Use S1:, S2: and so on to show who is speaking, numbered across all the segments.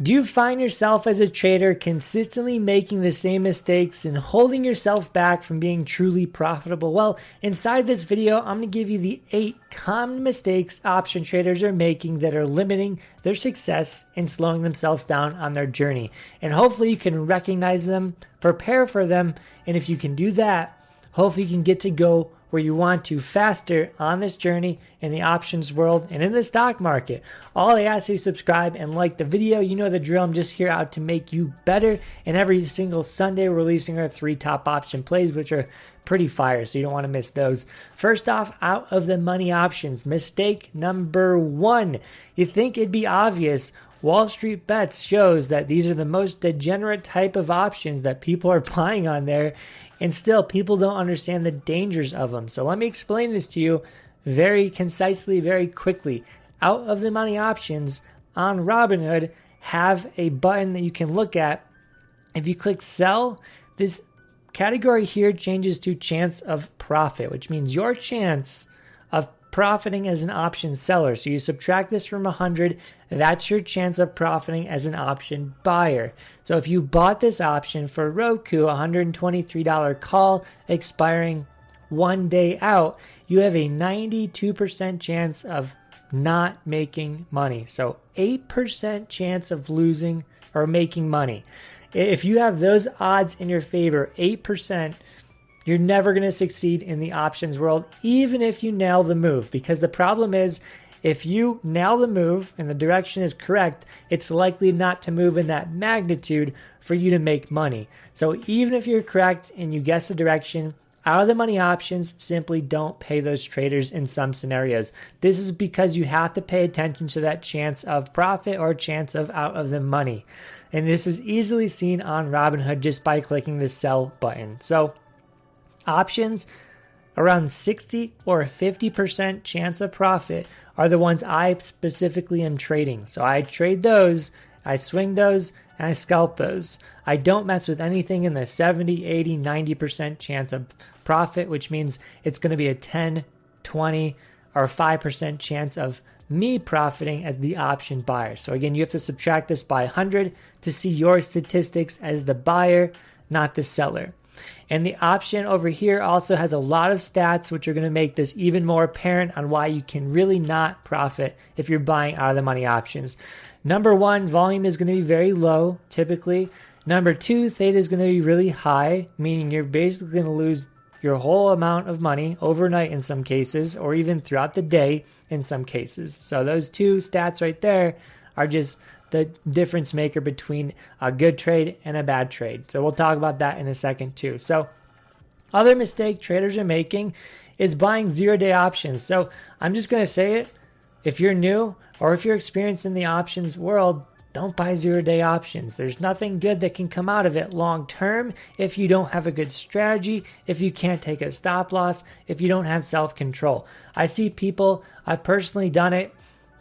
S1: Do you find yourself as a trader consistently making the same mistakes and holding yourself back from being truly profitable? Well, inside this video, I'm going to give you the eight common mistakes option traders are making that are limiting their success and slowing themselves down on their journey. And hopefully, you can recognize them, prepare for them, and if you can do that, hopefully, you can get to go where you want to faster on this journey in the options world and in the stock market. All I ask is subscribe and like the video. You know the drill. I'm just here out to make you better. And every single Sunday, we're releasing our three top option plays, which are pretty fire, so you don't want to miss those. First off, out of the money options, mistake number one. You think it'd be obvious Wall Street Bets shows that these are the most degenerate type of options that people are buying on there. And still, people don't understand the dangers of them. So let me explain this to you very concisely, very quickly. Out of the money options on Robinhood have a button that you can look at. If you click sell, this category here changes to chance of profit, which means your chance profiting as an option seller. So you subtract this from 100, that's your chance of profiting as an option buyer. So if you bought this option for Roku, $123 call expiring one day out, you have a 92% chance of not making money. So 8% chance of losing or making money. If you have those odds in your favor, 8%, you're never going to succeed in the options world, even if you nail the move. Because the problem is, if you nail the move and the direction is correct, it's likely not to move in that magnitude for you to make money. So even if you're correct and you guess the direction, out of the money options simply don't pay those traders in some scenarios. This is because you have to pay attention to that chance of profit or chance of out of the money. And this is easily seen on Robinhood just by clicking the sell button. So options, around 60 or 50% chance of profit are the ones I specifically am trading. So I trade those, I swing those, and I scalp those. I don't mess with anything in the 70, 80, 90% chance of profit, which means it's going to be a 10, 20, or 5% chance of me profiting as the option buyer. So again, you have to subtract this by 100 to see your statistics as the buyer, not the seller. And the option over here also has a lot of stats, which are going to make this even more apparent on why you can really not profit if you're buying out of the money options. Number one, volume is going to be very low typically. Number two, theta is going to be really high, meaning you're basically going to lose your whole amount of money overnight in some cases, or even throughout the day in some cases. So, those two stats right there are just the difference maker between a good trade and a bad trade. So we'll talk about that in a second too. So other mistake traders are making is buying zero day options. So I'm just going to say it. If you're new or if you're experienced in the options world, don't buy zero day options. There's nothing good that can come out of it long term if you don't have a good strategy, if you can't take a stop loss, if you don't have self control. I see people, I've personally done it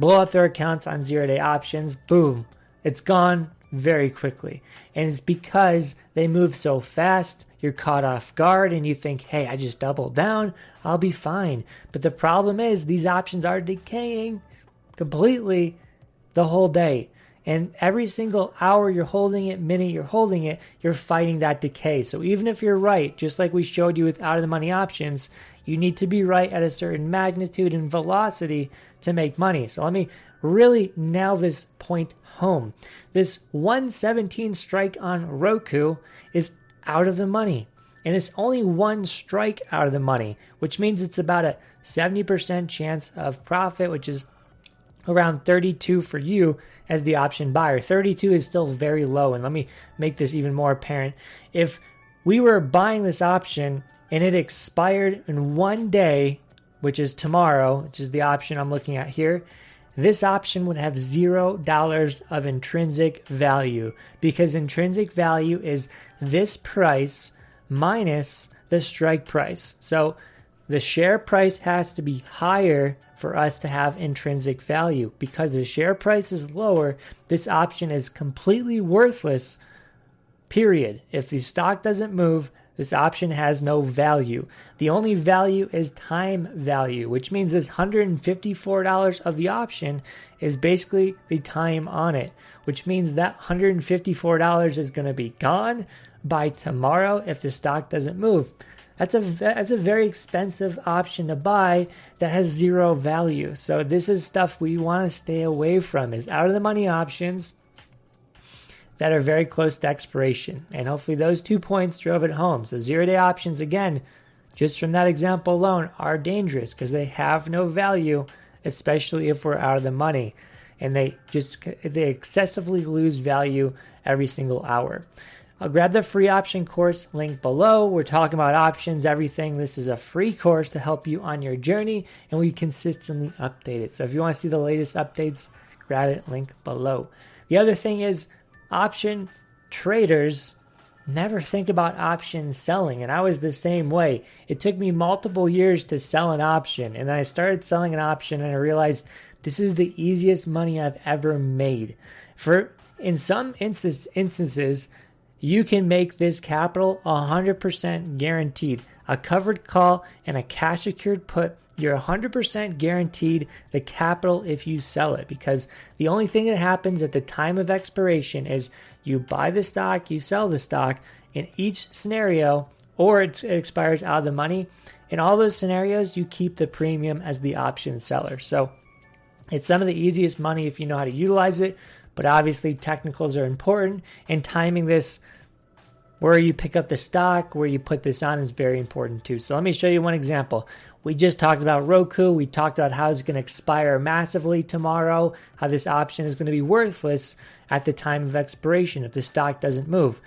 S1: blow up their accounts on zero day options, boom, it's gone very quickly. And it's because they move so fast, you're caught off guard and you think, hey, I just doubled down, I'll be fine. But the problem is, these options are decaying completely the whole day. And every single hour you're holding it, minute you're holding it, you're fighting that decay. So even if you're right, just like we showed you with out of the money options, you need to be right at a certain magnitude and velocity to make money. So let me really nail this point home. This 117 strike on Roku is out of the money. And it's only one strike out of the money, which means it's about a 70% chance of profit, which is around 32 for you as the option buyer. 32 is still very low. And let me make this even more apparent. If we were buying this option and it expired in one day, which is tomorrow, which is the option I'm looking at here, this option would have zero dollars of intrinsic value because intrinsic value is this price minus the strike price. So the share price has to be higher for us to have intrinsic value. Because the share price is lower, this option is completely worthless, period. If the stock doesn't move, This option has no value. The only value is time value, which means this $154 of the option is basically the time on it, which means that $154 is going to be gone by tomorrow if the stock doesn't move. That's a that's a very expensive option to buy that has zero value. So this is stuff we want to stay away from is out of the money options that are very close to expiration. And hopefully those two points drove it home. So zero day options, again, just from that example alone, are dangerous because they have no value, especially if we're out of the money. And they just they excessively lose value every single hour. I'll grab the free option course link below. We're talking about options, everything. This is a free course to help you on your journey, and we consistently update it. So if you want to see the latest updates, grab it link below. The other thing is option traders never think about option selling. And I was the same way. It took me multiple years to sell an option. And I started selling an option and I realized this is the easiest money I've ever made. For in some instance, instances, you can make this capital 100% guaranteed. A covered call and a cash secured put you're 100% guaranteed the capital if you sell it because the only thing that happens at the time of expiration is you buy the stock, you sell the stock. In each scenario, or it expires out of the money. In all those scenarios, you keep the premium as the option seller. So it's some of the easiest money if you know how to utilize it, but obviously technicals are important and timing this where you pick up the stock, where you put this on is very important too. So let me show you one example. We just talked about Roku. We talked about how it's going to expire massively tomorrow, how this option is going to be worthless at the time of expiration if the stock doesn't move.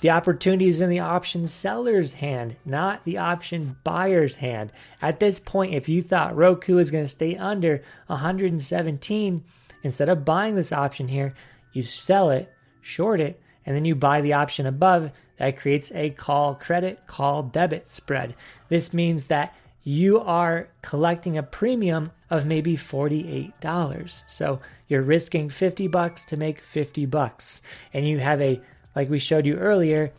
S1: The opportunity is in the option seller's hand, not the option buyer's hand. At this point, if you thought Roku is going to stay under 117, instead of buying this option here, you sell it, short it, and then you buy the option above. That creates a call credit, call debit spread. This means that you are collecting a premium of maybe $48. So you're risking 50 bucks to make 50 bucks. And you have a like we showed you earlier,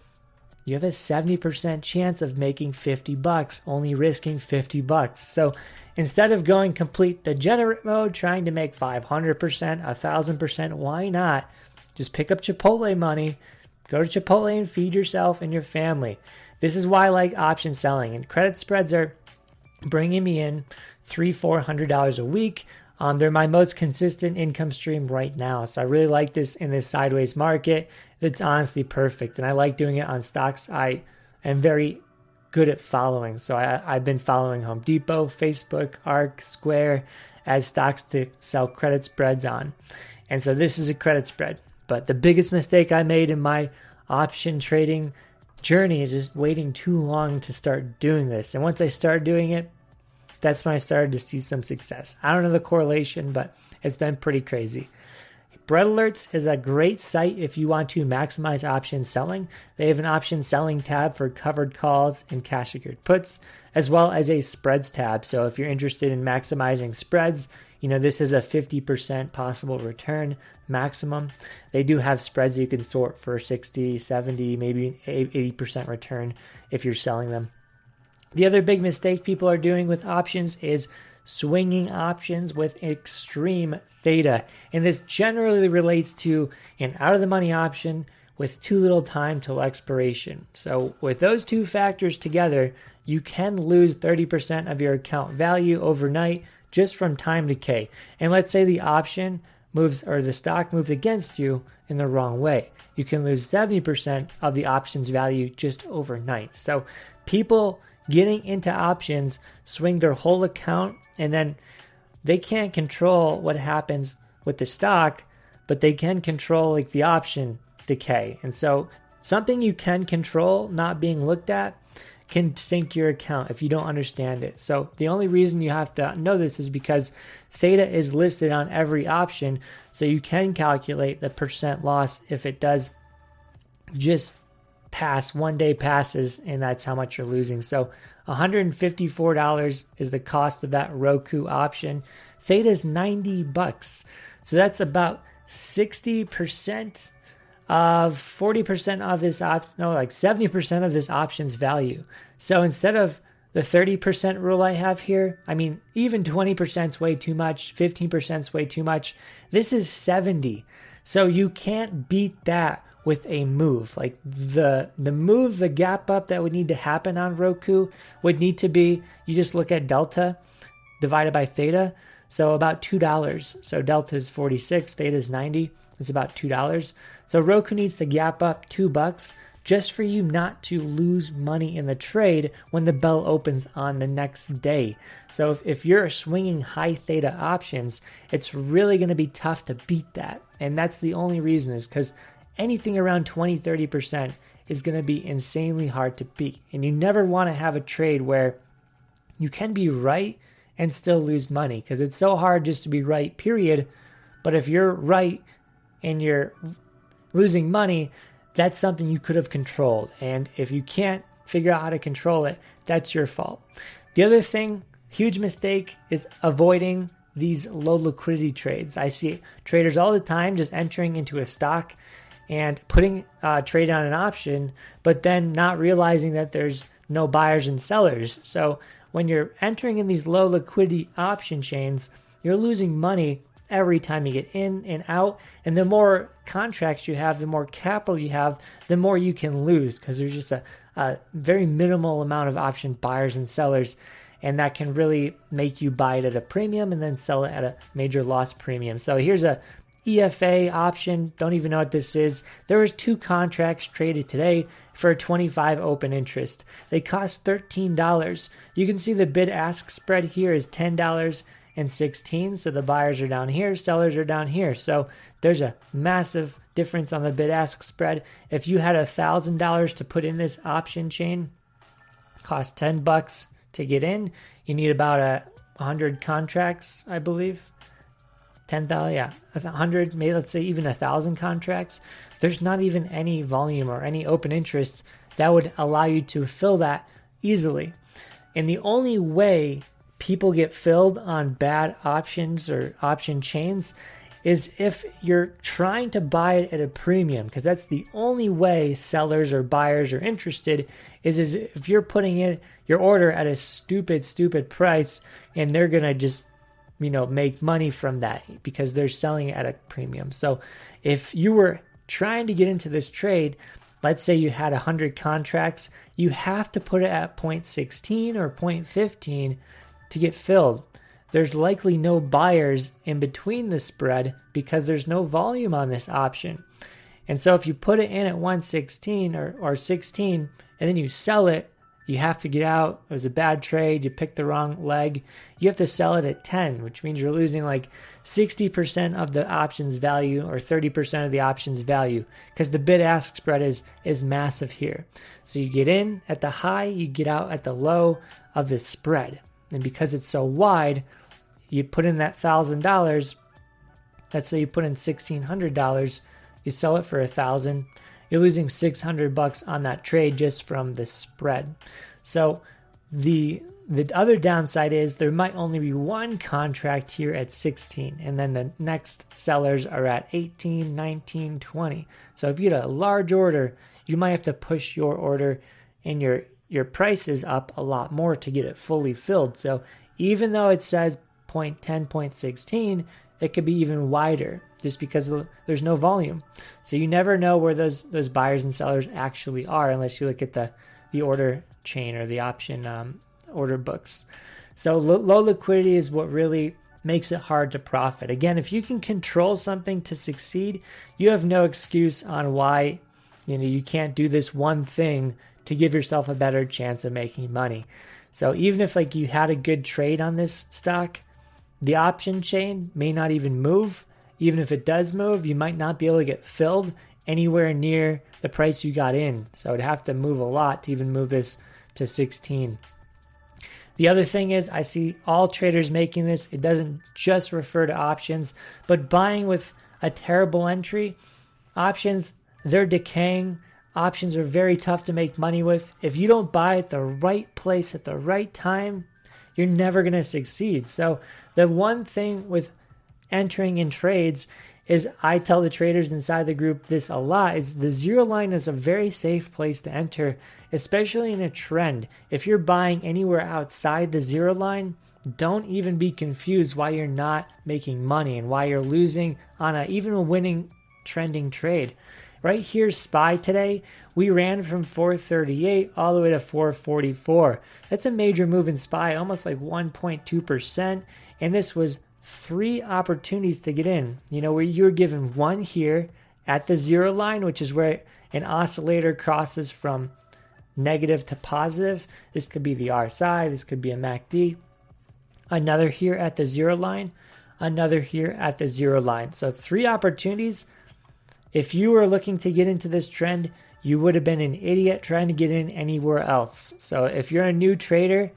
S1: you have a 70% chance of making 50 bucks only risking 50 bucks. So instead of going complete degenerate mode trying to make 500%, 1000%, why not just pick up Chipotle money, go to Chipotle and feed yourself and your family. This is why I like option selling and credit spreads are bringing me in three, four hundred dollars a week. Um, they're my most consistent income stream right now. So I really like this in this sideways market. It's honestly perfect. And I like doing it on stocks I am very good at following. So I, I've been following Home Depot, Facebook, ARK, Square as stocks to sell credit spreads on. And so this is a credit spread. But the biggest mistake I made in my option trading journey is just waiting too long to start doing this. And once I started doing it, that's when I started to see some success. I don't know the correlation, but it's been pretty crazy. Bread Alerts is a great site if you want to maximize option selling. They have an option selling tab for covered calls and cash secured puts, as well as a spreads tab. So if you're interested in maximizing spreads, you know, this is a 50% possible return maximum. They do have spreads you can sort for 60, 70, maybe 80% return if you're selling them. The other big mistake people are doing with options is swinging options with extreme theta. And this generally relates to an out of the money option with too little time till expiration. So, with those two factors together, you can lose 30% of your account value overnight just from time decay. And let's say the option moves or the stock moved against you in the wrong way. You can lose 70% of the options value just overnight. So people getting into options swing their whole account and then they can't control what happens with the stock, but they can control like the option decay. And so something you can control not being looked at can sink your account if you don't understand it. So the only reason you have to know this is because theta is listed on every option, so you can calculate the percent loss if it does just pass one day passes and that's how much you're losing. So $154 is the cost of that Roku option. Theta is 90 bucks. So that's about 60% of 40% of this op no like 70% of this option's value. So instead of the 30% rule I have here, I mean even 20% is way too much, 15% is way too much. This is 70. So you can't beat that with a move. Like the the move, the gap up that would need to happen on Roku would need to be you just look at delta divided by theta. So about two dollars. So delta is 46, theta is 90. It's about two dollars. So Roku needs to gap up two bucks just for you not to lose money in the trade when the bell opens on the next day. So if, if you're swinging high theta options, it's really going to be tough to beat that. And that's the only reason is because anything around 20, 30% is going to be insanely hard to beat. And you never want to have a trade where you can be right and still lose money because it's so hard just to be right, period. But if you're right and you're losing money, that's something you could have controlled. And if you can't figure out how to control it, that's your fault. The other thing, huge mistake, is avoiding these low liquidity trades. I see traders all the time just entering into a stock and putting a trade on an option, but then not realizing that there's no buyers and sellers. So when you're entering in these low liquidity option chains, you're losing money every time you get in and out. And the more contracts you have, the more capital you have, the more you can lose because there's just a, a, very minimal amount of option buyers and sellers. And that can really make you buy it at a premium and then sell it at a major loss premium. So here's a EFA option. Don't even know what this is. There was two contracts traded today for 25 open interest. They cost $13. You can see the bid ask spread here is $10 and 16. So the buyers are down here, sellers are down here. So there's a massive difference on the bid ask spread. If you had a thousand dollars to put in this option chain, cost 10 bucks to get in. You need about a hundred contracts, I believe. 10,000, yeah, a hundred, maybe let's say even a thousand contracts. There's not even any volume or any open interest that would allow you to fill that easily. And the only way people get filled on bad options or option chains is if you're trying to buy it at a premium because that's the only way sellers or buyers are interested is, is if you're putting in your order at a stupid stupid price and they're going to just you know make money from that because they're selling at a premium. So if you were trying to get into this trade let's say you had 100 contracts you have to put it at 0.16 or 0.15 to get filled. There's likely no buyers in between the spread because there's no volume on this option. And so if you put it in at 116 or, or 16 and then you sell it, you have to get out. It was a bad trade. You picked the wrong leg. You have to sell it at 10, which means you're losing like 60% of the options value or 30% of the options value because the bid ask spread is, is massive here. So you get in at the high, you get out at the low of the spread. And because it's so wide, you put in that thousand dollars. Let's say you put in sixteen hundred dollars, you sell it for a thousand. You're losing six hundred bucks on that trade just from the spread. So the the other downside is there might only be one contract here at 16 and then the next sellers are at 18 19 20 so if you get a large order you might have to push your order and your your price is up a lot more to get it fully filled. So even though it says 0.10, 0.16, it could be even wider just because there's no volume. So you never know where those those buyers and sellers actually are unless you look at the the order chain or the option um, order books. So low, low liquidity is what really makes it hard to profit. Again, if you can control something to succeed, you have no excuse on why you know you can't do this one thing to give yourself a better chance of making money. So even if like you had a good trade on this stock, the option chain may not even move. Even if it does move, you might not be able to get filled anywhere near the price you got in. So it'd have to move a lot to even move this to 16. The other thing is, I see all traders making this. It doesn't just refer to options, but buying with a terrible entry, options, they're decaying. Options are very tough to make money with. If you don't buy at the right place at the right time, you're never going to succeed. So, the one thing with entering in trades is I tell the traders inside the group this a lot is the zero line is a very safe place to enter, especially in a trend. If you're buying anywhere outside the zero line, don't even be confused why you're not making money and why you're losing on a even a winning trending trade. Right here, SPY today, we ran from 438 all the way to 444. That's a major move in SPY, almost like 1.2%. And this was three opportunities to get in. You know, where you're given one here at the zero line, which is where an oscillator crosses from negative to positive. This could be the RSI, this could be a MACD. Another here at the zero line, another here at the zero line. So, three opportunities. If you were looking to get into this trend, you would have been an idiot trying to get in anywhere else. So, if you're a new trader,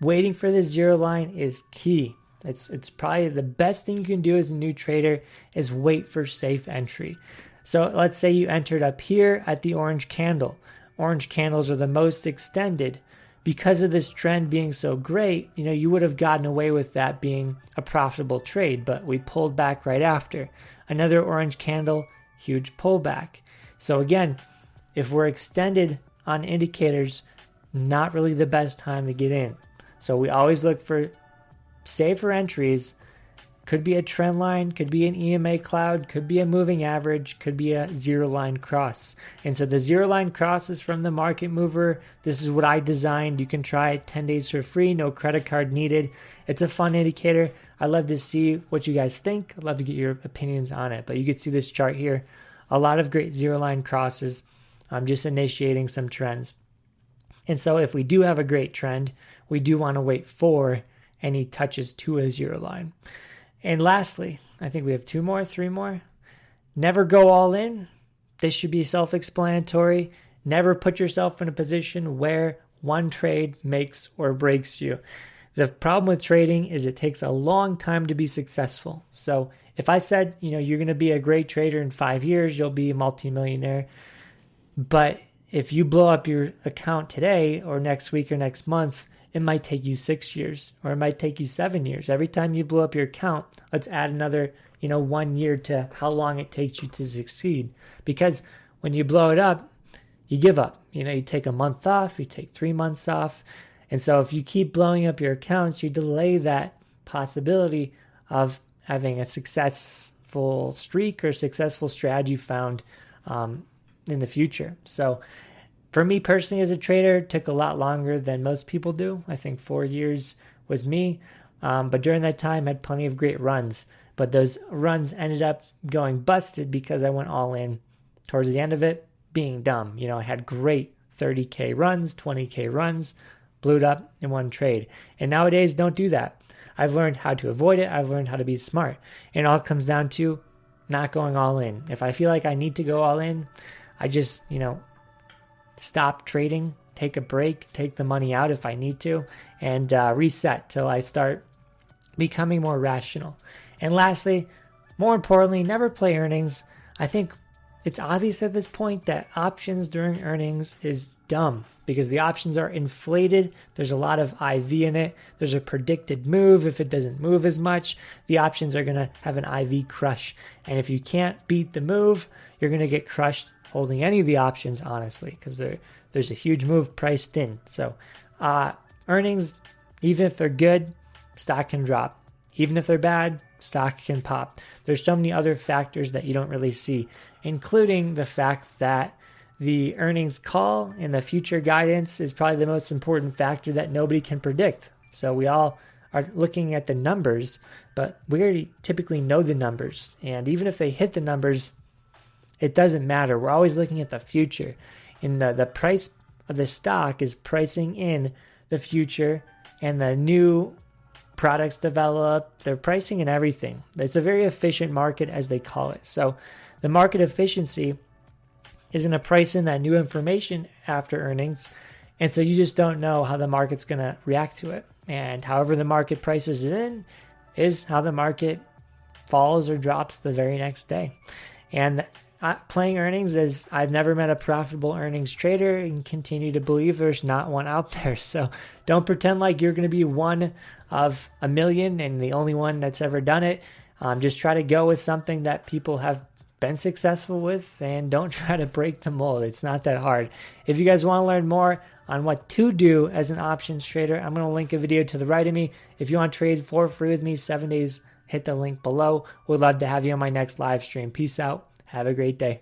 S1: waiting for the zero line is key. It's it's probably the best thing you can do as a new trader is wait for safe entry. So let's say you entered up here at the orange candle. Orange candles are the most extended. Because of this trend being so great, you know, you would have gotten away with that being a profitable trade, but we pulled back right after. Another orange candle, huge pullback. So again, if we're extended on indicators, not really the best time to get in. So we always look for safer entries could be a trend line, could be an EMA cloud, could be a moving average, could be a zero line cross. And so the zero line cross is from the market mover. This is what I designed. You can try it 10 days for free, no credit card needed. It's a fun indicator. I'd love to see what you guys think. I'd love to get your opinions on it. But you can see this chart here. A lot of great zero line crosses. I'm just initiating some trends. And so if we do have a great trend, we do want to wait for any touches to a zero line. And lastly, I think we have two more, three more. Never go all in. This should be self explanatory. Never put yourself in a position where one trade makes or breaks you. The problem with trading is it takes a long time to be successful. So if I said, you know, you're going to be a great trader in five years, you'll be a multimillionaire. But if you blow up your account today or next week or next month, it might take you six years or it might take you seven years. Every time you blow up your account, let's add another, you know, one year to how long it takes you to succeed. Because when you blow it up, you give up. You know, you take a month off, you take three months off. And so if you keep blowing up your accounts, you delay that possibility of having a successful streak or successful strategy found um, in the future. So for me personally as a trader took a lot longer than most people do. I think four years was me. Um, but during that time I had plenty of great runs. But those runs ended up going busted because i went all in towards the end of it being dumb. You know i had great 30k runs 20k runs blew it up in one trade. And nowadays don't do that. I've learned how to avoid it. I've learned how to be smart. And it all comes down to not going all in. If i feel like i need to go all in i just you know stop trading, take a break, take the money out if I need to, and uh, reset till I start becoming more rational. And lastly, more importantly, never play earnings. I think it's obvious at this point that options during earnings is dumb because the options are inflated. There's a lot of IV in it. There's a predicted move. If it doesn't move as much, the options are going to have an IV crush. And if you can't beat the move, you're going to get crushed holding any of the options, honestly, because there's a huge move priced in. So, uh, earnings, even if they're good, stock can drop. Even if they're bad, stock can pop. There's so many other factors that you don't really see, including the fact that the earnings call and the future guidance is probably the most important factor that nobody can predict. So we all are looking at the numbers, but we already typically know the numbers. And even if they hit the numbers, it doesn't matter. We're always looking at the future. And the, the price of the stock is pricing in the future and the new products develop, their pricing and everything. It's a very efficient market, as they call it. So the market efficiency is going to price in that new information after earnings. And so you just don't know how the market's going to react to it. And however the market prices it in is how the market falls or drops the very next day. And playing earnings is I've never met a profitable earnings trader and continue to believe there's not one out there. So don't pretend like you're going to be one of a million and the only one that's ever done it. Um, just try to go with something that people have been successful with and don't try to break the mold. It's not that hard. If you guys want to learn more on what to do as an options trader, I'm going to link a video to the right of me. If you want to trade for free with me seven days, hit the link below. Would love to have you on my next live stream. Peace out. Have a great day.